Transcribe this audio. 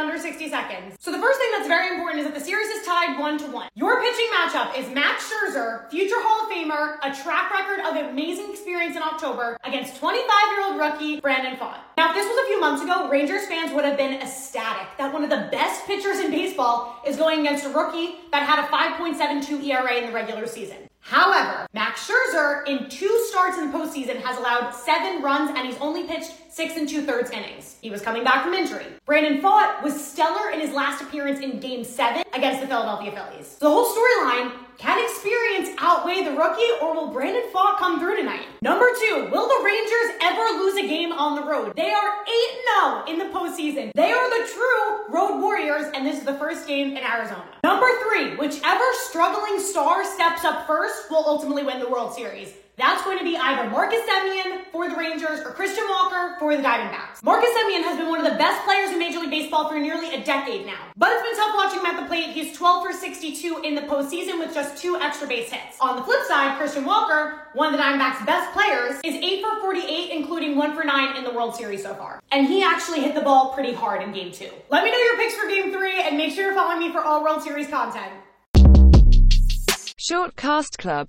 under 60 seconds. So the first thing that's very important is that the series is tied one to one. Your pitching matchup is Max Scherzer, future Hall of Famer, a track record of amazing experience in October, against 25-year-old rookie Brandon Pfaadt. Now, if this was a few months ago, Rangers fans would have been ecstatic that one of the best pitchers in baseball is going against a rookie that had a 5.72 ERA in the regular season. However, in two starts in the postseason has allowed seven runs and he's only pitched six and two thirds innings. He was coming back from injury. Brandon Pfaadt was stellar in his last appearance in game seven against the Philadelphia Phillies. The whole storyline can experience outweigh the rookie or will Brandon Pfaadt come through tonight? Number two, will the Rangers ever lose a game on the road? They are 8 0 in the postseason. They are the true road warriors, and this is the first game in Arizona. Number three, whichever struggling star steps up first will ultimately win the World Series. That's going to be either Marcus Semien for the Rangers or Christian Walker for the Diamondbacks. Marcus Semien has been one of the best players in Major League Baseball for nearly a decade now. But it's been tough watching him at the plate. He's 12 for 62 in the postseason with just two extra base hits. On the flip side, Christian Walker, one of the Diamondbacks' best players, is 8 for 48, including 1 for 9 in the World Series so far. And he actually hit the ball pretty hard in game 2. Let me know your picks for game 3 and make sure you're following me for all World Series content. Short Cast Club